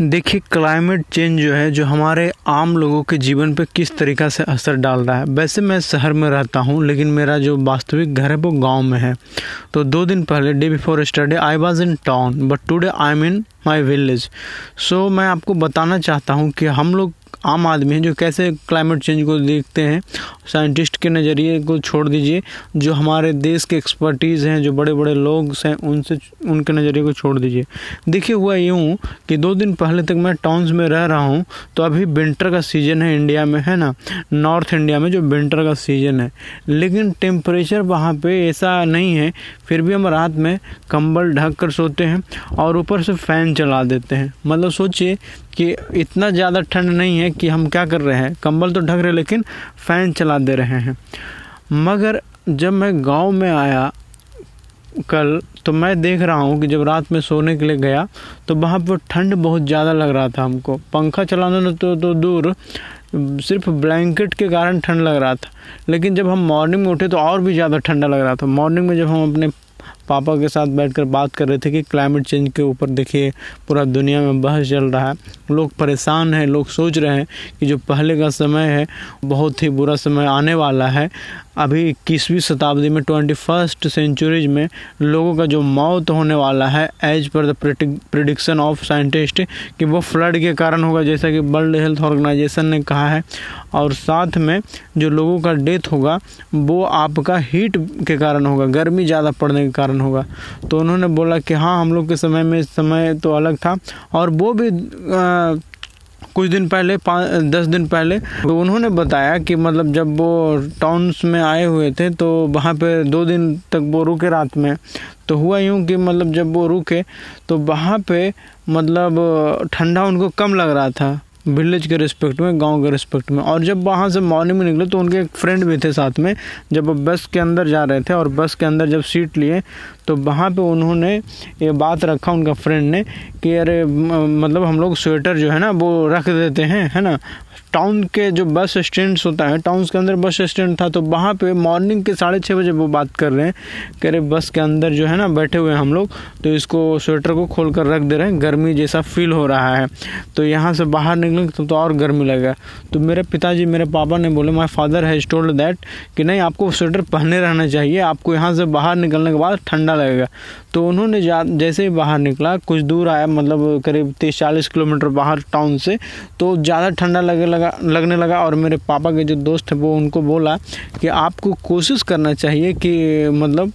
देखिए climate change जो है, जो हमारे आम लोगों के जीवन पर किस तरीक़ा से असर डाल रहा है। वैसे मैं शहर में रहता हूँ, लेकिन मेरा जो वास्तविक घर है, वो गाँव में है। तो दो दिन पहले day before yesterday I was in town but today I am in my village so मैं आपको बताना चाहता हूँ कि हम लोग आम आदमी हैं जो कैसे क्लाइमेट चेंज को देखते हैं। साइंटिस्ट के नज़रिए को छोड़ दीजिए। जो हमारे देश के एक्सपर्टीज़ हैं, जो बड़े बड़े लोग हैं, उनसे, उनके नज़रिए को छोड़ दीजिए। देखिए, हुआ यूँ कि दो दिन पहले तक मैं टाउन्स में रह रहा हूँ तो अभी विंटर का सीज़न है इंडिया में, है ना? नॉर्थ इंडिया में जो विंटर का सीज़न है। लेकिन टेम्परेचर वहाँ पर ऐसा नहीं है, फिर भी हम रात में कंबल ढक कर सोते हैं और ऊपर से फ़ैन चला देते हैं। मतलब सोचिए कि इतना ज़्यादा ठंड नहीं है कि हम क्या कर रहे हैं? कंबल तो ढक रहे लेकिन फ़ैन चला दे रहे हैं। मगर जब मैं गाँव में आया कल तो मैं देख रहा हूँ कि जब रात में सोने के लिए गया तो वहाँ पर ठंड बहुत ज़्यादा लग रहा था हमको। पंखा चलाना तो, तो दूर सिर्फ़ ब्लैंकेट के कारण ठंड लग रहा था। लेकिन जब हम मॉर्निंग में उठे तो और भी ज़्यादा ठंडा लग रहा था। मॉर्निंग में जब हम अपने पापा के साथ बैठकर बात कर रहे थे कि क्लाइमेट चेंज के ऊपर देखिए, पूरा दुनिया में बहस चल रहा है। लोग परेशान हैं, लोग सोच रहे हैं कि जो पहले का समय है, बहुत ही बुरा समय आने वाला है। अभी इक्कीसवीं शताब्दी में ट्वेंटी फ़र्स्ट सेंचुरीज में लोगों का जो मौत होने वाला है as per the prediction of scientist कि वो फ्लड के कारण होगा जैसा कि वर्ल्ड हेल्थ ऑर्गेनाइजेशन ने कहा है। और साथ में जो लोगों का डेथ होगा वो आपका हीट के कारण होगा गर्मी ज़्यादा पड़ने के कारण होगा। तो उन्होंने बोला कि हाँ हम लोग के समय में समय तो अलग था और वो भी आ, कुछ दिन पहले, पाँच, दस दिन पहले तो उन्होंने बताया कि मतलब जब वो टाउन्स में आए हुए थे तो वहाँ पे दो दिन तक वो रुके रात में। तो हुआ यूँ कि मतलब जब वो रुके तो वहाँ पे मतलब ठंडा उनको कम लग रहा था। विलेज के रिस्पेक्ट में, गाँव के रिस्पेक्ट में। और जब वहाँ से मॉर्निंग में निकले तो उनके एक फ्रेंड भी थे साथ में, जब वो बस के अंदर जा रहे थे और बस के अंदर जब सीट लिए तो वहाँ पे उन्होंने ये बात रखा उनका फ्रेंड ने कि अरे मतलब हम लोग स्वेटर जो है ना, वो रख देते हैं, है ना? टाउन के जो बस स्टैंड होता है टाउन के अंदर बस स्टैंड था तो वहाँ पे मॉर्निंग के साढ़े छः बजे वो बात कर रहे हैं कि अरे बस के अंदर जो है ना, बैठे हुए हैं हम लोग तो इसको स्वेटर को खोल कर रख दे रहे हैं, गर्मी जैसा फील हो रहा है। तो यहाँ से बाहर निकलेंगे तो, तो और गर्मी लगेगा तो मेरे पिताजी मेरे पापा ने बोले my father has told that कि नहीं आपको स्वेटर पहने रहना चाहिए। आपको यहाँ से बाहर निकलने के बाद ठंडा लगेगा। तो उन्होंने जैसे ही बाहर निकला कुछ दूर आया मतलब करीब तीस चालीस किलोमीटर बाहर टाउन से तो ज़्यादा ठंडा लगे लगा लगने लगा और मेरे पापा के जो दोस्त है वो उनको बोला कि आपको कोशिश करना चाहिए कि मतलब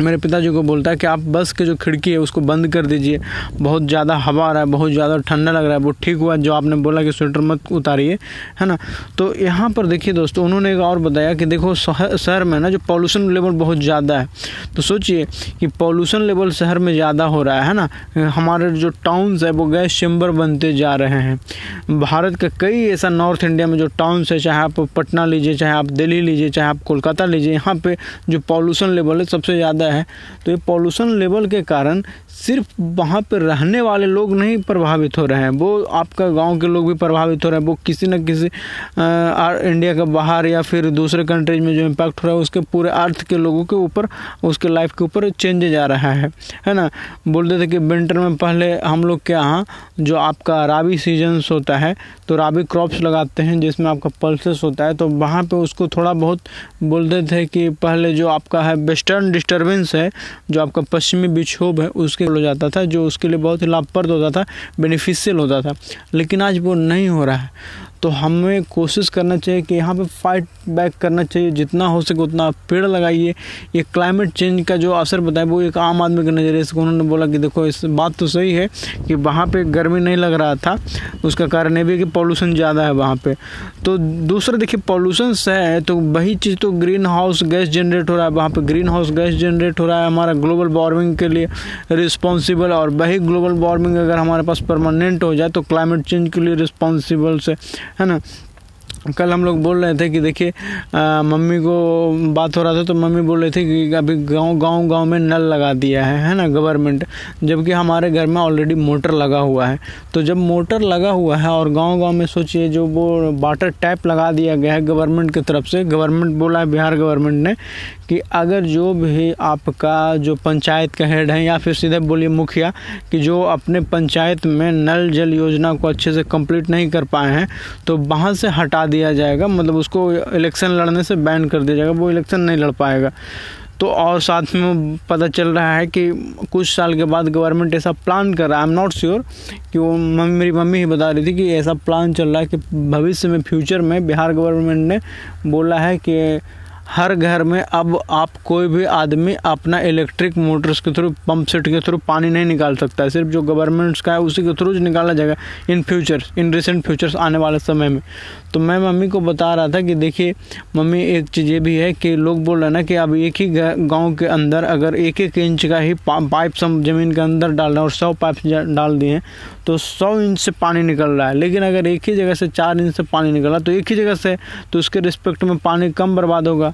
मेरे पिताजी को बोलता है कि आप बस के जो खिड़की है उसको बंद कर दीजिए। बहुत ज़्यादा हवा आ रहा है, बहुत ज़्यादा ठंडा लग रहा है, वो ठीक हुआ जो आपने बोला कि स्वेटर मत उतारिए, है ना? तो यहाँ पर देखिए दोस्तों, उन्होंने एक और बताया कि देखो शहर में ना जो पॉल्यूशन लेवल बहुत ज़्यादा है तो सोचिए कि पॉल्यूशन लेवल शहर में ज़्यादा हो रहा है ना? हमारे जो टाउन्स है, वो गैस चैम्बर बनते जा रहे हैं। भारत का कई ऐसा नॉर्थ इंडिया में जो टाउन्स है, चाहे आप पटना लीजिए, चाहे आप दिल्ली लीजिए, चाहे आप कोलकाता लीजिए, यहाँ पर जो पॉल्यूशन लेवल है, सबसे ज़्यादा है। तो ये पॉल्यूशन लेवल के कारण सिर्फ़ वहाँ पर रहने वाले लोग नहीं प्रभावित हो रहे हैं। वो आपका गाँव के लोग भी प्रभावित हो रहे हैं। वो किसी न किसी आ, इंडिया के बाहर या फिर दूसरे कंट्रीज़ में जो इम्पैक्ट हो रहा है उसके पूरे अर्थ के लोगों के ऊपर उसके लाइफ के ऊपर चेंज जा रहा है। है ना? बोलते थे कि विंटर में पहले हम लोग के यहाँ जो आपका राबी सीजन्स होता है तो राबी क्रॉप्स लगाते हैं जिसमें आपका पल्सेस होता है तो वहाँ पर उसको थोड़ा बहुत बोलते थे कि पहले जो आपका है वेस्टर्न डिस्टर्बेंस है, जो आपका पश्चिमी विक्षोभ है, उसके हो जाता था, जो उसके लिए बहुत ही लाभप्रद होता था बेनिफिशियल होता था। लेकिन आज वो नहीं हो रहा है। तो हमें कोशिश करना चाहिए कि यहाँ पे फाइट बैक करना चाहिए। जितना हो सके उतना पेड़ लगाइए। ये क्लाइमेट चेंज का जो असर बताया, वो एक आम आदमी के नज़रिए से उन्होंने बोला कि देखो, इस बात तो सही है कि वहाँ पे गर्मी नहीं लग रहा था। उसका कारण ये भी कि पॉल्यूशन ज़्यादा है वहाँ पे। तो दूसरा देखिए पॉल्यूशन है तो वही चीज़ तो ग्रीन हाउस गैस जनरेट हो रहा है। वहाँ पर ग्रीन हाउस गैस जनरेट हो रहा है हमारा ग्लोबल वार्मिंग के लिए रिस्पॉन्सिबल और वही ग्लोबल वार्मिंग अगर हमारे पास परमानेंट हो जाए तो क्लाइमेट चेंज के लिए रिस्पॉन्सिबल से है ना? कल हम लोग बोल रहे थे कि देखिए मम्मी को बात हो रहा था तो मम्मी बोल रहे थे कि अभी गाँव गाँव गाँव में नल लगा दिया है है ना गवर्नमेंट जबकि हमारे घर में ऑलरेडी मोटर लगा हुआ है। तो जब मोटर लगा हुआ है और गाँव गाँव में सोचिए, जो वो वाटर टैप लगा दिया गया है गवर्नमेंट की तरफ़ से गवर्नमेंट बोला है, बिहार गवर्नमेंट ने कि अगर जो भी आपका जो पंचायत का हेड है या फिर सीधे बोलिए मुखिया, कि जो अपने पंचायत में नल जल योजना को अच्छे से कंप्लीट नहीं कर पाए हैं तो वहाँ से हटा दिया जाएगा। मतलब उसको इलेक्शन लड़ने से बैन कर दिया जाएगा, वो इलेक्शन नहीं लड़ पाएगा। तो और साथ में पता चल रहा है कि कुछ साल के बाद गवर्नमेंट ऐसा प्लान कर रहा है। आई एम नॉट श्योर कि वो मम्मी, मेरी मम्मी ही बता रही थी कि ऐसा प्लान चल रहा है कि भविष्य में फ्यूचर में बिहार गवर्नमेंट ने बोला है कि हर घर में अब आप कोई भी आदमी अपना इलेक्ट्रिक मोटर्स के थ्रू पंप सेट के थ्रू पानी नहीं निकाल सकता है। सिर्फ़ जो गवर्नमेंट्स का है, उसी के थ्रू निकाला जाएगा in future in recent futures आने वाले समय में। तो मैं मम्मी को बता रहा था कि देखिए, मम्मी एक चीज़ ये भी है कि लोग बोल रहे हैं ना कि अब एक ही गाँव के अंदर अगर एक एक इंच का ही पाइप सम ज़मीन के अंदर डाल रहे हैं और सौ पाइप डाल दिए हैं तो सौ इंच से पानी निकल रहा है। लेकिन अगर एक ही जगह से चार इंच से पानी निकल रहा तो एक ही जगह से तो उसके रिस्पेक्ट में पानी कम बर्बाद होगा।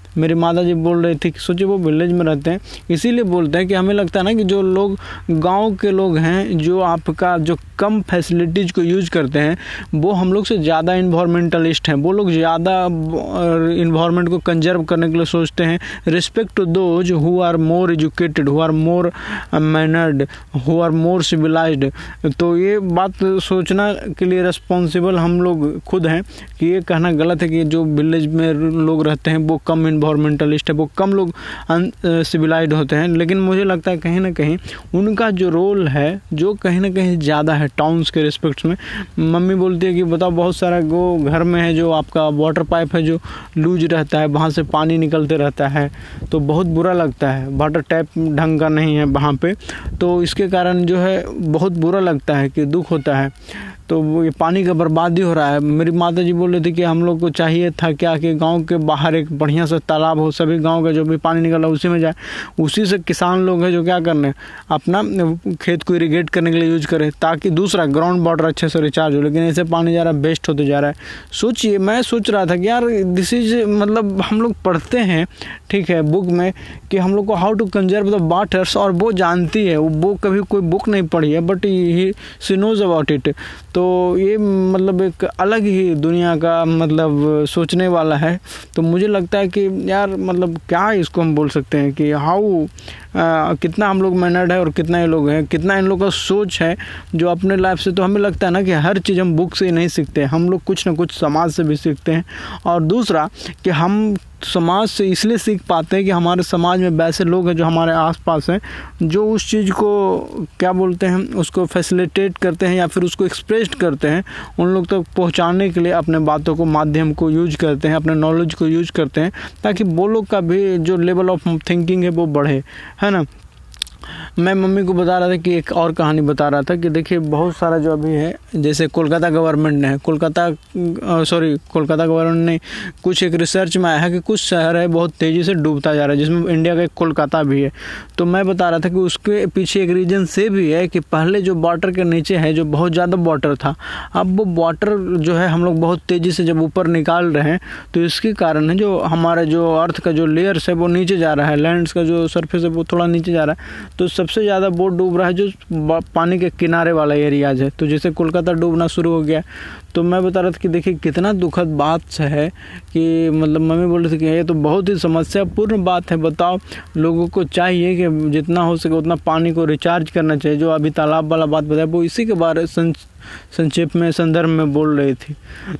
मेरी माता जी बोल रही थी कि, सोचिए, वो विलेज में रहते हैं। इसीलिए बोलते हैं कि हमें लगता है ना कि जो लोग, गाँव के लोग हैं, जो आपका, जो कम फैसिलिटीज़ को यूज़ करते हैं, वो हम लोग से ज़्यादा इन्वामेंटलिस्ट हैं। वो लोग ज़्यादा इन्वायरमेंट को कंजर्व करने के लिए सोचते हैं। Respect to those who are more educated who are more mannered who are more civilise तो ये बात सोचना के लिए रिस्पॉन्सिबल हम लोग खुद हैं कि ये कहना गलत है कि जो विलेज में लोग रहते हैं, वो कम इन्वायरमेंटलिस्ट है, वो कम लोग सिविलाइज होते हैं, लेकिन मुझे लगता है कहीं ना कहीं उनका जो रोल है, जो कहीं ना कहीं ज़्यादा है टाउन्स के रिस्पेक्ट में, मम्मी बोलती है कि बताओ बहुत सारा वो घर में है जो आपका वाटर पाइप है जो लूज रहता है, वहाँ से पानी निकलते रहता है तो बहुत बुरा लगता है वाटर टैप ढंग का नहीं है वहाँ पे तो इसके कारण जो है बहुत बुरा लगता है कि दुख होता है। तो ये पानी का बर्बादी हो रहा है। मेरी माता जी बोल रही थी कि हम लोग को चाहिए था क्या कि गाँव के बाहर एक बढ़िया सा तालाब हो, सभी गाँव का जो भी पानी निकल उसी में जाए। उसी से किसान लोग हैं जो क्या करने? अपना खेत को इरीगेट करने के लिए यूज़ करें ताकि दूसरा ग्राउंड वाटर अच्छे से रिचार्ज हो। लेकिन ऐसे पानी जा रहा है वेस्ट होते जा रहा है। सोचिए, मैं सोच रहा था कि यार दिस इज़ मतलब हम लोग पढ़ते हैं, ठीक है बुक में कि हम लोग को how to conserve the waters और वो जानती है। वो कभी कोई बुक नहीं पढ़ी है but he she knows about it तो ये मतलब एक अलग ही दुनिया का मतलब सोचने वाला है। तो मुझे लगता है कि यार मतलब क्या इसको हम बोल सकते हैं कि हाउ कितना हम लोग मैनर्ड है और कितना ये लोग हैं, कितना इन लोग का सोच है जो अपने लाइफ से। तो हमें लगता है ना कि हर चीज़ हम बुक से ही नहीं सीखते, हम लोग कुछ ना कुछ समाज से भी सीखते हैं। और दूसरा कि हम समाज से इसलिए सीख पाते हैं कि हमारे समाज में वैसे लोग हैं जो हमारे आसपास हैं, जो उस चीज़ को, क्या बोलते हैं, उसको फैसिलिटेट करते हैं या फिर उसको एक्सप्रेस करते हैं, उन लोग तक पहुँचाने के लिए अपने बातों को, माध्यम को यूज़ करते हैं, अपने नॉलेज को यूज़ करते हैं, ताकि वो लोग का भी जो लेवल ऑफ़ थिंकिंग है वो बढ़े, है ना? मैं मम्मी को बता रहा था कि एक और कहानी बता रहा था कि देखिए, बहुत सारा जो अभी है, जैसे कोलकाता गवर्नमेंट ने, कोलकाता सॉरी कोलकाता गवर्नमेंट ने कुछ एक रिसर्च में आया है कि कुछ शहर है बहुत तेज़ी से डूबता जा रहा है, जिसमें इंडिया का एक कोलकाता भी है। तो मैं बता रहा था कि उसके पीछे एक रीज़न से भी है कि पहले जो वाटर के नीचे है, जो बहुत ज़्यादा वाटर था, अब वो वाटर जो है हम लोग बहुत तेज़ी से जब ऊपर निकाल रहे हैं तो इसके कारण है जो हमारा जो अर्थ का जो लेयर्स है, वो नीचे जा रहा है लैंड्स का जो सर्फेस है, वो थोड़ा नीचे जा रहा है। तो सबसे ज़्यादा बोट डूब रहा है जो पानी के किनारे वाला एरियाज़ है। तो जैसे कोलकाता डूबना शुरू हो गया तो मैं बता रहा था कि देखिए कितना दुखद बात है कि मतलब मम्मी बोल रही थी कि ये तो बहुत ही समस्यापूर्ण बात है, बताओ। लोगों को चाहिए कि जितना हो सके उतना पानी को रिचार्ज करना चाहिए, जो अभी तालाब वाला बात बताया, वो इसी के बारे संक्षेप में, संदर्भ में बोल रही थी।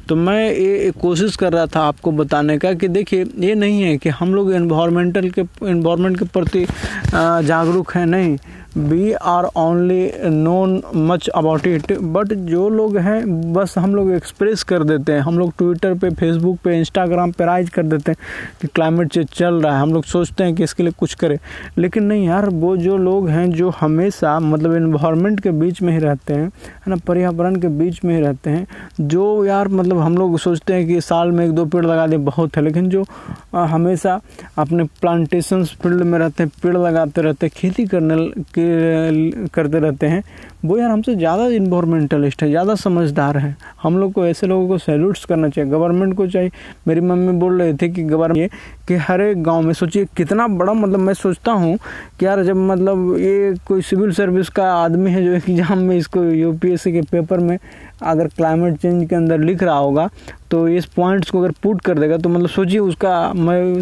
तो मैं ये कोशिश कर रहा था आपको बताने का कि देखिए, ये नहीं है कि हम लोग इन्वामेंटल के इन्वामेंट के प्रति जागरूक हैं, नहीं। We are only known much about it but जो लोग हैं, बस हम लोग एक्सप्रेस कर देते हैं। हम लोग ट्विटर पे फेसबुक पे इंस्टाग्राम पे राइज कर देते हैं कि क्लाइमेट चेंज चल रहा है। हम लोग सोचते हैं कि इसके लिए कुछ करें। लेकिन नहीं यार, वो जो लोग हैं, जो हमेशा मतलब इन्वायरमेंट के बीच में ही रहते हैं, है ना, पर्यावरण के बीच में ही रहते हैं, जो यार मतलब हम लोग सोचते हैं कि साल में एक दो पेड़ लगा दे, बहुत है। लेकिन जो हमेशा अपने प्लांटेशन फ़ील्ड में रहते हैं, पेड़ लगाते रहते हैं, खेती करने के करते रहते हैं। वो यार हमसे ज़्यादा इन्वायरमेंटलिस्ट है, ज़्यादा समझदार है। हम लोग को ऐसे लोगों को सैल्यूट्स करना चाहिए गवर्नमेंट को चाहिए। मेरी मम्मी बोल रहे थे कि गवर्नमेंट कि हर एक गाँव में सोचिए, कितना बड़ा मतलब मैं सोचता हूँ कि यार जब मतलब ये कोई सिविल सर्विस का आदमी है जो एग्ज़ाम में इसको यूपीएससी के पेपर में अगर क्लाइमेट चेंज के अंदर लिख रहा होगा तो इस पॉइंट्स को अगर पुट कर देगा तो मतलब सोचिए उसका, मैं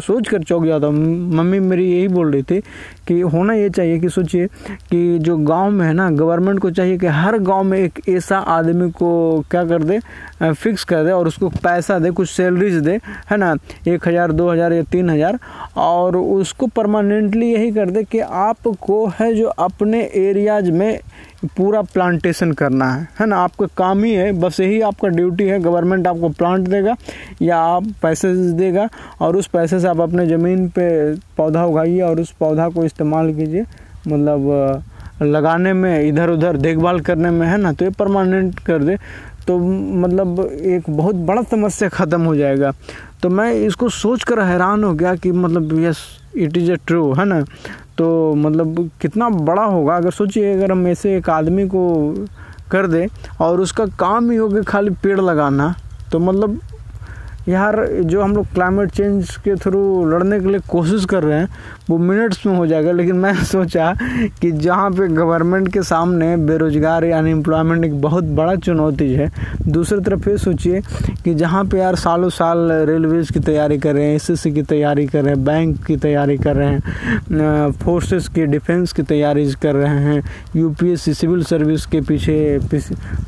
सोच कर चौक जाता हूँ। मम्मी मेरी यही बोल रही थी कि होना ये चाहिए कि सोचिए कि जो गाँव में है ना गवर्नमेंट को चाहिए कि हर गाँव में एक ऐसा आदमी को क्या कर दे फिक्स कर दे और उसको पैसा दे, कुछ सैलरीज दे, है ना? एक हज़ार, दो हज़ार या तीन हज़ार और उसको परमानेंटली यही कर दे कि आपको है जो अपने एरियाज़ में पूरा प्लांटेशन करना है। है ना? आपका काम ही है, बस यही आपका ड्यूटी है। गवर्नमेंट आपको प्लांट देगा या आप पैसे देगा और उस पैसे से आप अपने ज़मीन पे पौधा उगाइए और उस पौधा को इस्तेमाल कीजिए। मतलब लगाने में इधर उधर देखभाल करने में है ना तो ये परमानेंट कर दे तो मतलब एक बहुत बड़ा समस्या ख़त्म हो जाएगा। तो मैं इसको सोच कर हैरान हो गया कि मतलब yes it is a true है ना? तो मतलब कितना बड़ा होगा, अगर सोचिए, अगर हम ऐसे एक आदमी को कर दे और उसका काम ही होगा खाली पेड़ लगाना तो मतलब यार, जो हम लोग क्लाइमेट चेंज के थ्रू लड़ने के लिए कोशिश कर रहे हैं, वो मिनट्स में हो जाएगा, लेकिन मैं सोचा कि जहाँ पे गवर्नमेंट के सामने बेरोजगार या अनएम्प्लॉयमेंट एक बहुत बड़ा चुनौती है, दूसरी तरफ़ ये सोचिए कि जहाँ पे यार सालों साल रेलवेज़ की तैयारी कर रहे हैं एस की तैयारी कर रहे हैं बैंक की तैयारी कर रहे हैं फोर्सेस की डिफेंस की तैयारी कर रहे हैं यूपीएससी सिविल सर्विस के पीछे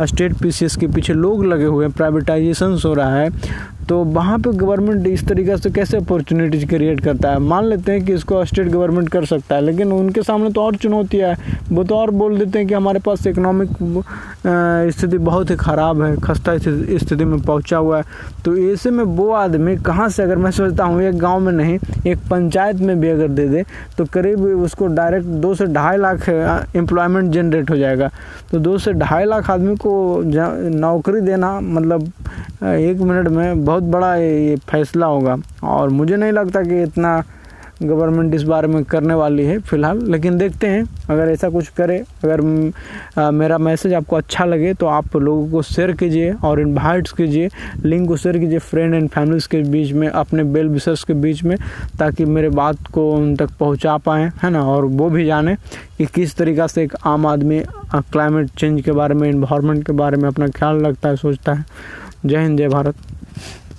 स्टेट पीसीएस के पीछे लोग लगे हुए हैं प्राइवेटाइजेशन हो रहा है तो वहाँ पे गवर्नमेंट इस तरीके से कैसे अपॉर्चुनिटीज़ क्रिएट करता है? मान लेते हैं कि इसको स्टेट गवर्नमेंट कर सकता है, लेकिन उनके सामने तो और चुनौतियाँ है। वो तो और बोल देते हैं कि हमारे पास इकोनॉमिक स्थिति बहुत ही ख़राब है, खस्ता स्थिति में पहुँचा हुआ है। तो ऐसे में वो आदमी कहाँ से, अगर मैं सोचता हूँ, एक गाँव में नहीं, एक पंचायत में भी अगर दे दे तो करीब उसको डायरेक्ट दो से ढाई लाख एम्प्लॉयमेंट जनरेट हो जाएगा। तो दो से ढाई लाख आदमी को नौकरी देना मतलब एक मिनट में बहुत बड़ा ये फैसला होगा। और मुझे नहीं लगता कि इतना गवर्नमेंट इस बारे में करने वाली है फ़िलहाल, लेकिन देखते हैं। अगर ऐसा कुछ करे, अगर मेरा मैसेज आपको अच्छा लगे तो आप लोगों को शेयर कीजिए और इनवाइट्स कीजिए लिंक को शेयर कीजिए फ्रेंड एंड फैमिलीज़ के बीच में, अपने बेल विशर्स के बीच में, ताकि मेरे बात को उन तक पहुँचा पाएँ, है ना? और वो भी जाने कि किस तरीक़ा से एक आम आदमी क्लाइमेट चेंज के बारे में इन्वायरमेंट के बारे में अपना ख्याल रखता है, सोचता है। जय हिंद, जय भारत।